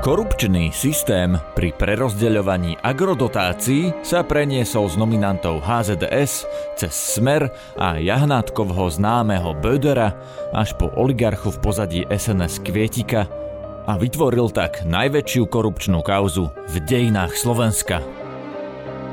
Korupčný systém pri prerozdeľovaní agrodotácií sa preniesol z nominantov HZDS cez Smer a Jahnátkovho známeho Bödera až po oligarchu v pozadí SNS Kvietika a vytvoril tak najväčšiu korupčnú kauzu v dejinách Slovenska.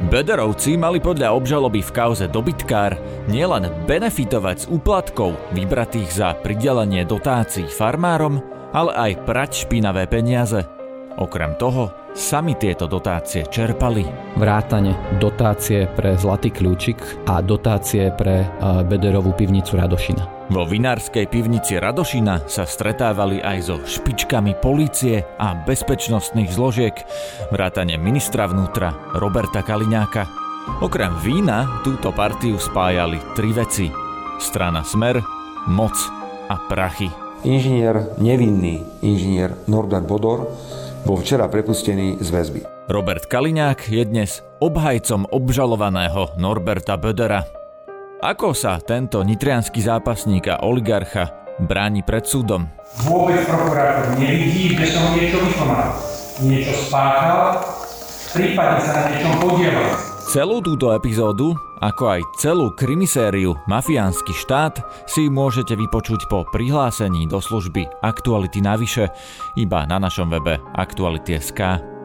Bederovci mali podľa obžaloby v kauze dobytkár nielen benefitovať z úplatkov vybratých za pridelenie dotácií farmárom, ale aj prať špinavé peniaze – Okrem toho, sami tieto dotácie čerpali. Vrátane dotácie pre Zlatý kľúčik a dotácie pre e, Bederovú pivnicu Radošina. Vo vinárskej pivnici Radošina sa stretávali aj so špičkami polície a bezpečnostných zložiek, vrátane ministra vnútra Roberta Kaliňáka. Okrem vína túto partiu spájali tri veci. Strana Smer, moc a prachy. Inžinier, nevinný inžinier Norbert Bodor bol včera prepustený z väzby. Robert Kaliňák je dnes obhajcom obžalovaného Norberta Bödera. Ako sa tento nitrianský zápasník a oligarcha bráni pred súdom? Vôbec prokurátor nevidí, že som niečo vykonal. Niečo spáchal, prípadne sa na niečom podielal. Celú túto epizódu, ako aj celú krimisériu Mafiánsky štát si môžete vypočuť po prihlásení do služby Aktuality navyše iba na našom webe Aktuality.sk.